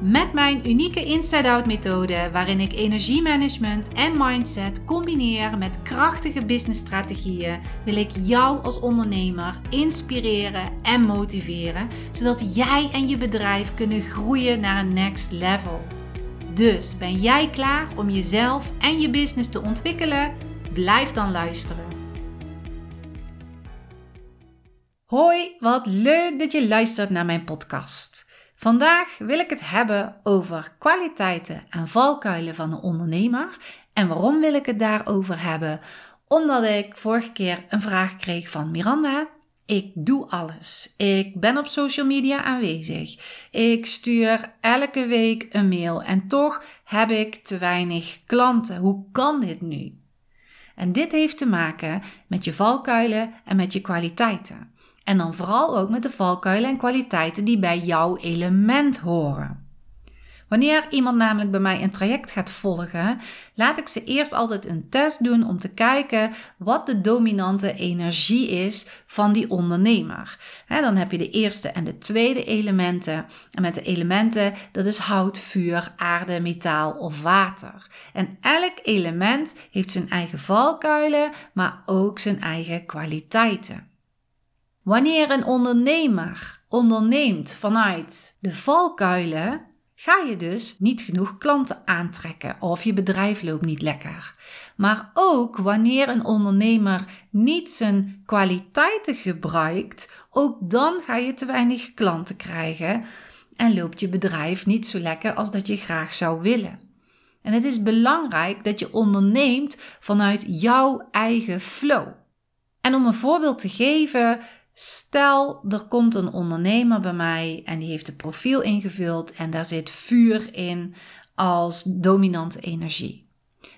Met mijn unieke inside-out methode, waarin ik energiemanagement en mindset combineer met krachtige businessstrategieën, wil ik jou als ondernemer inspireren en motiveren, zodat jij en je bedrijf kunnen groeien naar een next level. Dus ben jij klaar om jezelf en je business te ontwikkelen? Blijf dan luisteren. Hoi, wat leuk dat je luistert naar mijn podcast. Vandaag wil ik het hebben over kwaliteiten en valkuilen van een ondernemer. En waarom wil ik het daarover hebben? Omdat ik vorige keer een vraag kreeg van Miranda. Ik doe alles. Ik ben op social media aanwezig. Ik stuur elke week een mail en toch heb ik te weinig klanten. Hoe kan dit nu? En dit heeft te maken met je valkuilen en met je kwaliteiten. En dan vooral ook met de valkuilen en kwaliteiten die bij jouw element horen. Wanneer iemand namelijk bij mij een traject gaat volgen, laat ik ze eerst altijd een test doen om te kijken wat de dominante energie is van die ondernemer. dan heb je de eerste en de tweede elementen. En met de elementen, dat is hout, vuur, aarde, metaal of water. En elk element heeft zijn eigen valkuilen, maar ook zijn eigen kwaliteiten. Wanneer een ondernemer onderneemt vanuit de valkuilen, ga je dus niet genoeg klanten aantrekken of je bedrijf loopt niet lekker. Maar ook wanneer een ondernemer niet zijn kwaliteiten gebruikt, ook dan ga je te weinig klanten krijgen en loopt je bedrijf niet zo lekker als dat je graag zou willen. En het is belangrijk dat je onderneemt vanuit jouw eigen flow. En om een voorbeeld te geven, Stel, er komt een ondernemer bij mij en die heeft een profiel ingevuld en daar zit vuur in als dominante energie.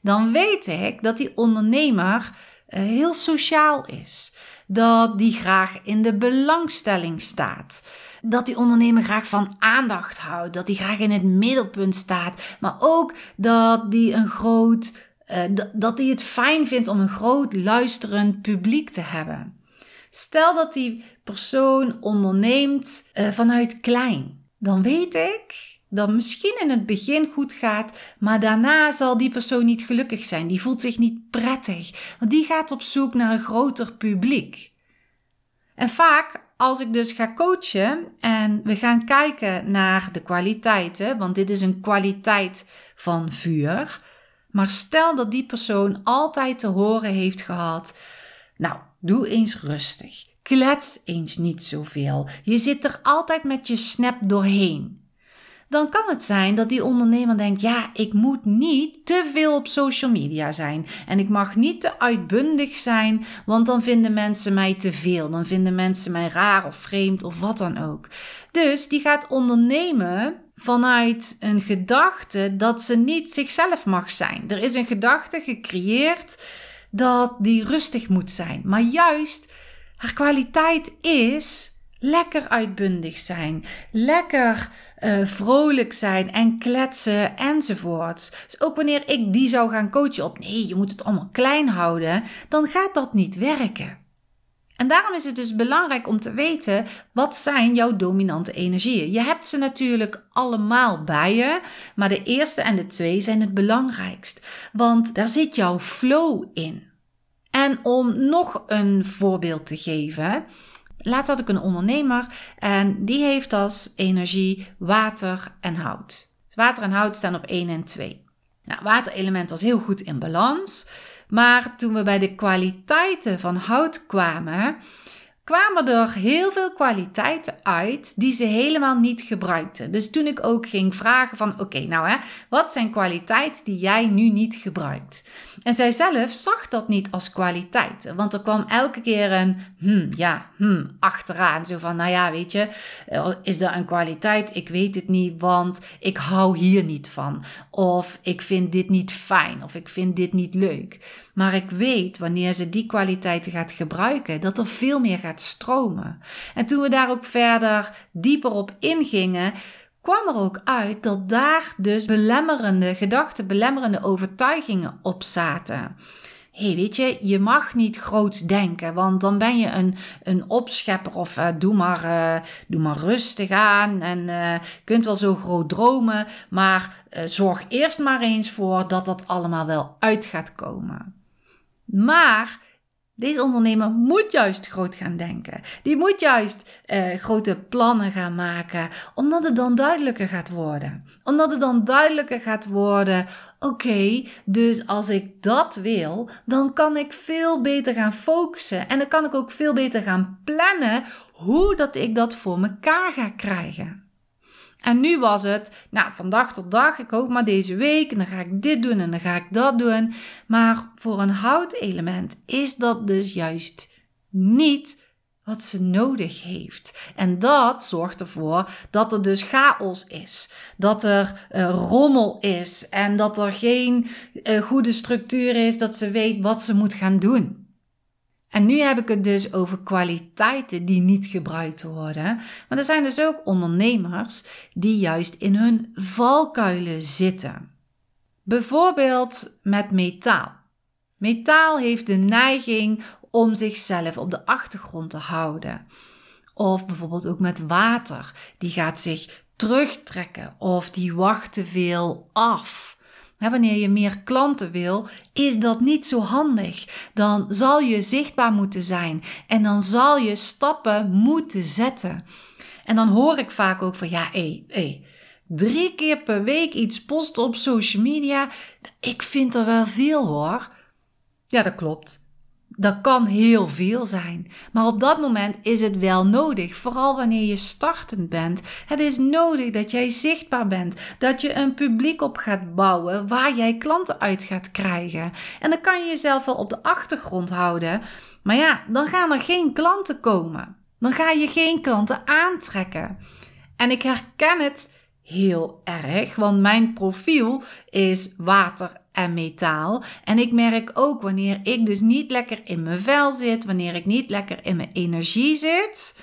Dan weet ik dat die ondernemer eh, heel sociaal is. Dat die graag in de belangstelling staat. Dat die ondernemer graag van aandacht houdt. Dat die graag in het middelpunt staat. Maar ook dat die een groot. Uh, dat hij het fijn vindt om een groot luisterend publiek te hebben. Stel dat die persoon onderneemt uh, vanuit klein, dan weet ik dat misschien in het begin goed gaat, maar daarna zal die persoon niet gelukkig zijn. Die voelt zich niet prettig, want die gaat op zoek naar een groter publiek. En vaak als ik dus ga coachen en we gaan kijken naar de kwaliteiten, want dit is een kwaliteit van vuur. Maar stel dat die persoon altijd te horen heeft gehad: Nou, Doe eens rustig. Klets eens niet zoveel. Je zit er altijd met je snap doorheen. Dan kan het zijn dat die ondernemer denkt: ja, ik moet niet te veel op social media zijn. En ik mag niet te uitbundig zijn, want dan vinden mensen mij te veel. Dan vinden mensen mij raar of vreemd of wat dan ook. Dus die gaat ondernemen vanuit een gedachte dat ze niet zichzelf mag zijn. Er is een gedachte gecreëerd dat die rustig moet zijn. Maar juist haar kwaliteit is lekker uitbundig zijn, lekker uh, vrolijk zijn en kletsen enzovoorts. Dus ook wanneer ik die zou gaan coachen op nee, je moet het allemaal klein houden, dan gaat dat niet werken. En daarom is het dus belangrijk om te weten wat zijn jouw dominante energieën. Je hebt ze natuurlijk allemaal bij je, maar de eerste en de twee zijn het belangrijkst, want daar zit jouw flow in. En om nog een voorbeeld te geven, laatst had ik een ondernemer en die heeft als energie water en hout. Water en hout staan op 1 en 2. Nou, waterelement was heel goed in balans. Maar toen we bij de kwaliteiten van hout kwamen, kwamen er heel veel kwaliteiten uit die ze helemaal niet gebruikten. Dus toen ik ook ging vragen van oké, nou hè, wat zijn kwaliteiten die jij nu niet gebruikt? En zij zelf zag dat niet als kwaliteit, want er kwam elke keer een hmm, ja, hmm, achteraan. Zo van, nou ja, weet je, eh, is dat een kwaliteit? Ik weet het niet, want ik hou hier niet van. Of ik vind dit niet fijn, of ik vind dit niet leuk. Maar ik weet wanneer ze die kwaliteiten gaat gebruiken, dat er veel meer gaat stromen. En toen we daar ook verder dieper op ingingen, kwam er ook uit dat daar dus belemmerende gedachten, belemmerende overtuigingen op zaten hey, weet je, je mag niet groots denken, want dan ben je een, een opschepper of uh, doe, maar, uh, doe maar rustig aan en uh, kunt wel zo groot dromen, maar zorg eerst maar eens voor dat dat allemaal wel uit gaat komen. Maar deze ondernemer moet juist groot gaan denken. Die moet juist uh, grote plannen gaan maken, omdat het dan duidelijker gaat worden. Omdat het dan duidelijker gaat worden: oké, dus als ik dat wil, dan kan ik veel beter gaan focussen en dan kan ik ook veel beter gaan plannen hoe dat ik dat voor mekaar ga krijgen. En nu was het, nou, van dag tot dag, ik hoop maar deze week, en dan ga ik dit doen en dan ga ik dat doen. Maar voor een houtelement is dat dus juist niet wat ze nodig heeft. En dat zorgt ervoor dat er dus chaos is, dat er uh, rommel is en dat er geen uh, goede structuur is, dat ze weet wat ze moet gaan doen. En nu heb ik het dus over kwaliteiten die niet gebruikt worden. Maar er zijn dus ook ondernemers die juist in hun valkuilen zitten. Bijvoorbeeld met metaal. Metaal heeft de neiging om zichzelf op de achtergrond te houden. Of bijvoorbeeld ook met water. Die gaat zich terugtrekken of die wacht te veel af wanneer je meer klanten wil, is dat niet zo handig. Dan zal je zichtbaar moeten zijn en dan zal je stappen moeten zetten. En dan hoor ik vaak ook van ja, hé, hé. Drie keer per week iets posten op social media. Ik vind er wel veel hoor. Ja, dat klopt. Dat kan heel veel zijn. Maar op dat moment is het wel nodig. Vooral wanneer je startend bent. Het is nodig dat jij zichtbaar bent. Dat je een publiek op gaat bouwen waar jij klanten uit gaat krijgen. En dan kan je jezelf wel op de achtergrond houden. Maar ja, dan gaan er geen klanten komen. Dan ga je geen klanten aantrekken. En ik herken het heel erg, want mijn profiel is water en metaal. En ik merk ook wanneer ik dus niet lekker in mijn vel zit, wanneer ik niet lekker in mijn energie zit.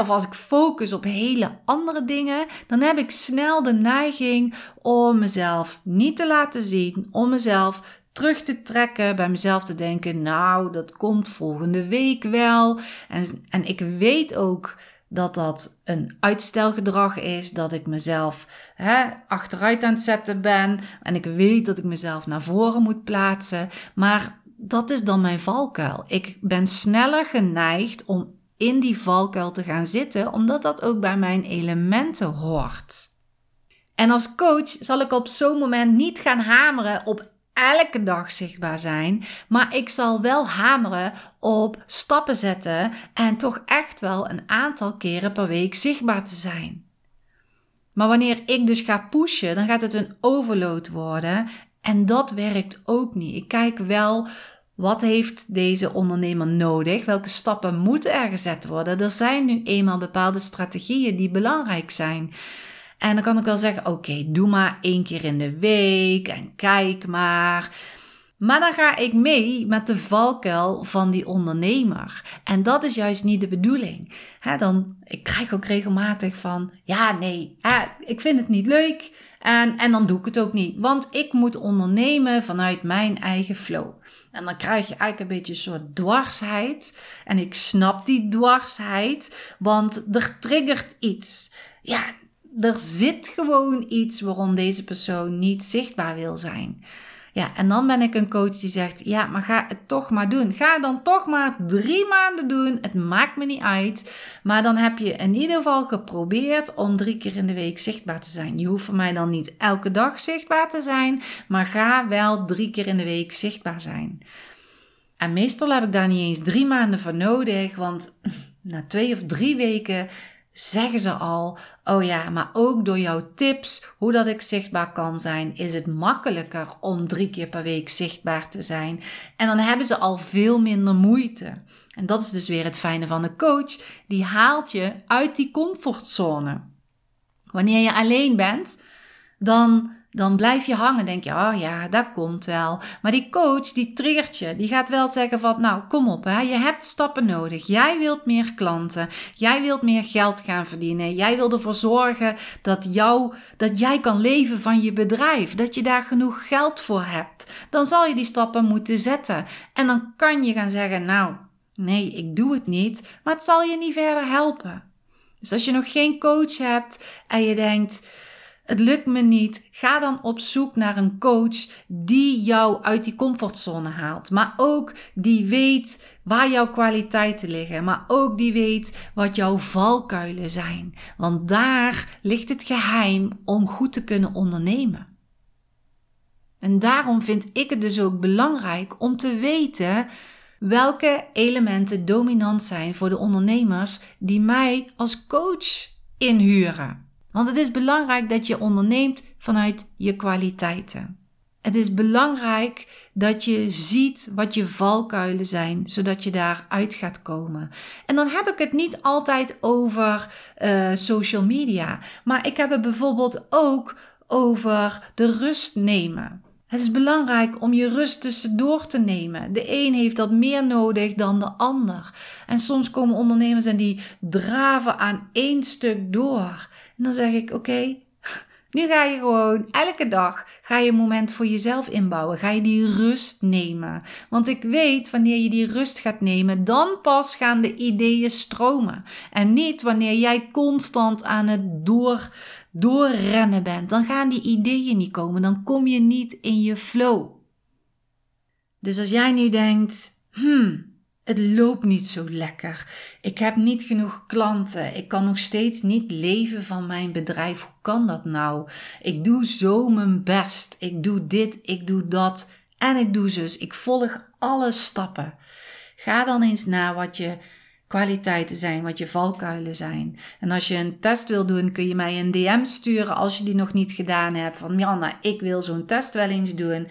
Of als ik focus op hele andere dingen, dan heb ik snel de neiging om mezelf niet te laten zien, om mezelf terug te trekken, bij mezelf te denken, nou, dat komt volgende week wel. En, en ik weet ook dat dat een uitstelgedrag is, dat ik mezelf hè, achteruit aan het zetten ben en ik weet dat ik mezelf naar voren moet plaatsen, maar dat is dan mijn valkuil. Ik ben sneller geneigd om in die valkuil te gaan zitten, omdat dat ook bij mijn elementen hoort. En als coach zal ik op zo'n moment niet gaan hameren op elke dag zichtbaar zijn, maar ik zal wel hameren op stappen zetten en toch echt wel een aantal keren per week zichtbaar te zijn. Maar wanneer ik dus ga pushen, dan gaat het een overload worden en dat werkt ook niet. Ik kijk wel wat heeft deze ondernemer nodig? Welke stappen moeten er gezet worden? Er zijn nu eenmaal bepaalde strategieën die belangrijk zijn. En dan kan ik wel zeggen: oké, doe maar één keer in de week en kijk maar. Maar dan ga ik mee met de valkuil van die ondernemer. En dat is juist niet de bedoeling. dan, ik krijg ook regelmatig van: ja, nee, ik vind het niet leuk. En, en dan doe ik het ook niet. Want ik moet ondernemen vanuit mijn eigen flow. En dan krijg je eigenlijk een beetje een soort dwarsheid. En ik snap die dwarsheid, want er triggert iets. Ja, er zit gewoon iets waarom deze persoon niet zichtbaar wil zijn. Ja, en dan ben ik een coach die zegt: Ja, maar ga het toch maar doen. Ga dan toch maar drie maanden doen. Het maakt me niet uit. Maar dan heb je in ieder geval geprobeerd om drie keer in de week zichtbaar te zijn. Je hoeft voor mij dan niet elke dag zichtbaar te zijn, maar ga wel drie keer in de week zichtbaar zijn. En meestal heb ik daar niet eens drie maanden voor nodig, want na twee of drie weken zeggen ze al: Oh ja, maar ook door jouw tips, hoe dat ik zichtbaar kan zijn, is het makkelijker om drie keer per week zichtbaar te zijn. En dan hebben ze al veel minder moeite. En dat is dus weer het fijne van de coach, die haalt je uit die comfortzone. Wanneer je alleen bent, dan dan blijf je hangen. Denk je, oh ja, dat komt wel. Maar die coach, die triggert je. Die gaat wel zeggen van, nou, kom op, hè. je hebt stappen nodig. Jij wilt meer klanten. Jij wilt meer geld gaan verdienen. Jij wil ervoor zorgen dat, jou, dat jij kan leven van je bedrijf. Dat je daar genoeg geld voor hebt. Dan zal je die stappen moeten zetten. En dan kan je gaan zeggen, nou, nee, ik doe het niet. Maar het zal je niet verder helpen. Dus als je nog geen coach hebt en je denkt, het lukt me niet, ga dan op zoek naar een coach die jou uit die comfortzone haalt. Maar ook die weet waar jouw kwaliteiten liggen. Maar ook die weet wat jouw valkuilen zijn. Want daar ligt het geheim om goed te kunnen ondernemen. En daarom vind ik het dus ook belangrijk om te weten welke elementen dominant zijn voor de ondernemers die mij als coach inhuren. Want het is belangrijk dat je onderneemt vanuit je kwaliteiten. Het is belangrijk dat je ziet wat je valkuilen zijn, zodat je daaruit gaat komen. En dan heb ik het niet altijd over uh, social media, maar ik heb het bijvoorbeeld ook over de rust nemen. Het is belangrijk om je rust tussendoor te nemen. De een heeft dat meer nodig dan de ander. En soms komen ondernemers en die draven aan één stuk door. En dan zeg ik: Oké, nu ga je gewoon elke dag ga je een moment voor jezelf inbouwen. Ga je die rust nemen. Want ik weet wanneer je die rust gaat nemen, dan pas gaan de ideeën stromen. En niet wanneer jij constant aan het door doorrennen bent, dan gaan die ideeën niet komen. Dan kom je niet in je flow. Dus als jij nu denkt, hmm, het loopt niet zo lekker. Ik heb niet genoeg klanten. Ik kan nog steeds niet leven van mijn bedrijf. Hoe kan dat nou? Ik doe zo mijn best. Ik doe dit, ik doe dat en ik doe zus. Ik volg alle stappen. Ga dan eens na wat je kwaliteiten zijn, wat je valkuilen zijn. En als je een test wil doen, kun je mij een DM sturen als je die nog niet gedaan hebt. Van Miranda, ik wil zo'n test wel eens doen.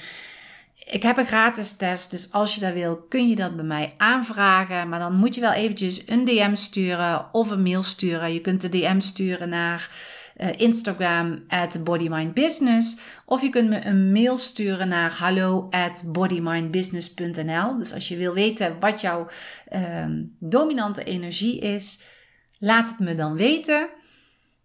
Ik heb een gratis test, dus als je dat wil, kun je dat bij mij aanvragen. Maar dan moet je wel eventjes een DM sturen of een mail sturen. Je kunt de DM sturen naar uh, Instagram at bodymindbusiness. Of je kunt me een mail sturen naar hallo at bodymindbusiness.nl. Dus als je wil weten wat jouw uh, dominante energie is, laat het me dan weten.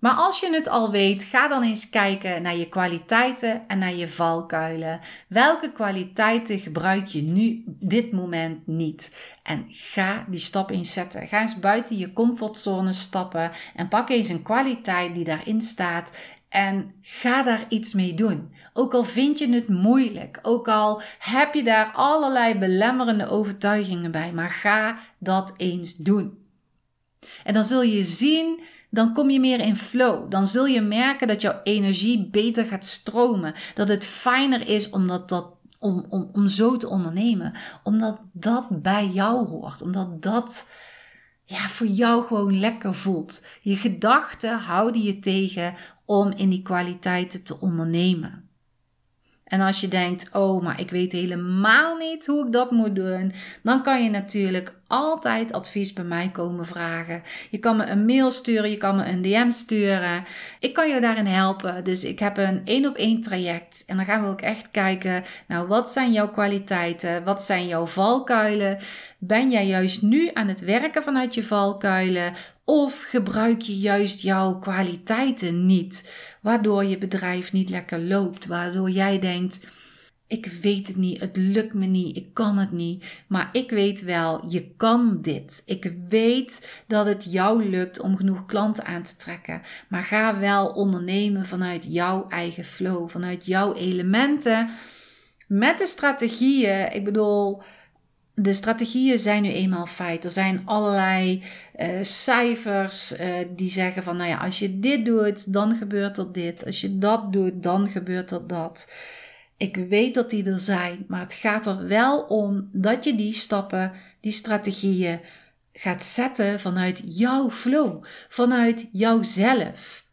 Maar als je het al weet, ga dan eens kijken naar je kwaliteiten en naar je valkuilen. Welke kwaliteiten gebruik je nu dit moment niet? En ga die stap eens zetten. Ga eens buiten je comfortzone stappen en pak eens een kwaliteit die daarin staat en ga daar iets mee doen. Ook al vind je het moeilijk, ook al heb je daar allerlei belemmerende overtuigingen bij, maar ga dat eens doen. En dan zul je zien dan kom je meer in flow. Dan zul je merken dat jouw energie beter gaat stromen. Dat het fijner is omdat dat, om, om, om zo te ondernemen. Omdat dat bij jou hoort. Omdat dat ja, voor jou gewoon lekker voelt. Je gedachten houden je tegen om in die kwaliteiten te ondernemen. En als je denkt, oh, maar ik weet helemaal niet hoe ik dat moet doen, dan kan je natuurlijk altijd advies bij mij komen vragen. Je kan me een mail sturen, je kan me een DM sturen. Ik kan je daarin helpen. Dus ik heb een één op één traject. En dan gaan we ook echt kijken, nou, wat zijn jouw kwaliteiten? Wat zijn jouw valkuilen? Ben jij juist nu aan het werken vanuit je valkuilen? Of gebruik je juist jouw kwaliteiten niet, waardoor je bedrijf niet lekker loopt, waardoor jij denkt: ik weet het niet, het lukt me niet, ik kan het niet. Maar ik weet wel, je kan dit. Ik weet dat het jou lukt om genoeg klanten aan te trekken. Maar ga wel ondernemen vanuit jouw eigen flow, vanuit jouw elementen. Met de strategieën. Ik bedoel, de strategieën zijn nu eenmaal feit. Er zijn allerlei uh, cijfers uh, die zeggen van, nou ja, als je dit doet, dan gebeurt er dit. Als je dat doet, dan gebeurt er dat. Ik weet dat die er zijn, maar het gaat er wel om dat je die stappen, die strategieën gaat zetten vanuit jouw flow, vanuit jouzelf.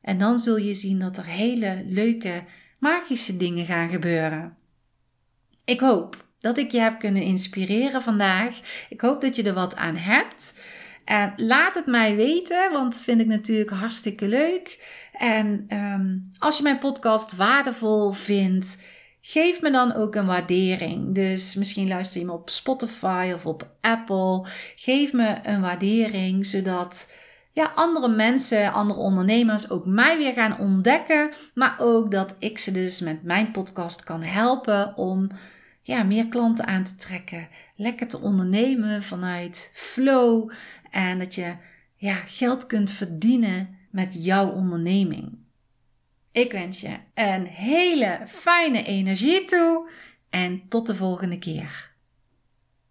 En dan zul je zien dat er hele leuke, magische dingen gaan gebeuren. Ik hoop dat ik je heb kunnen inspireren vandaag. Ik hoop dat je er wat aan hebt. En laat het mij weten, want dat vind ik natuurlijk hartstikke leuk. En ehm, als je mijn podcast waardevol vindt, geef me dan ook een waardering. Dus misschien luister je me op Spotify of op Apple. Geef me een waardering, zodat ja, andere mensen, andere ondernemers ook mij weer gaan ontdekken. Maar ook dat ik ze dus met mijn podcast kan helpen om ja, meer klanten aan te trekken. Lekker te ondernemen vanuit flow. En dat je ja, geld kunt verdienen met jouw onderneming. Ik wens je een hele fijne energie toe en tot de volgende keer.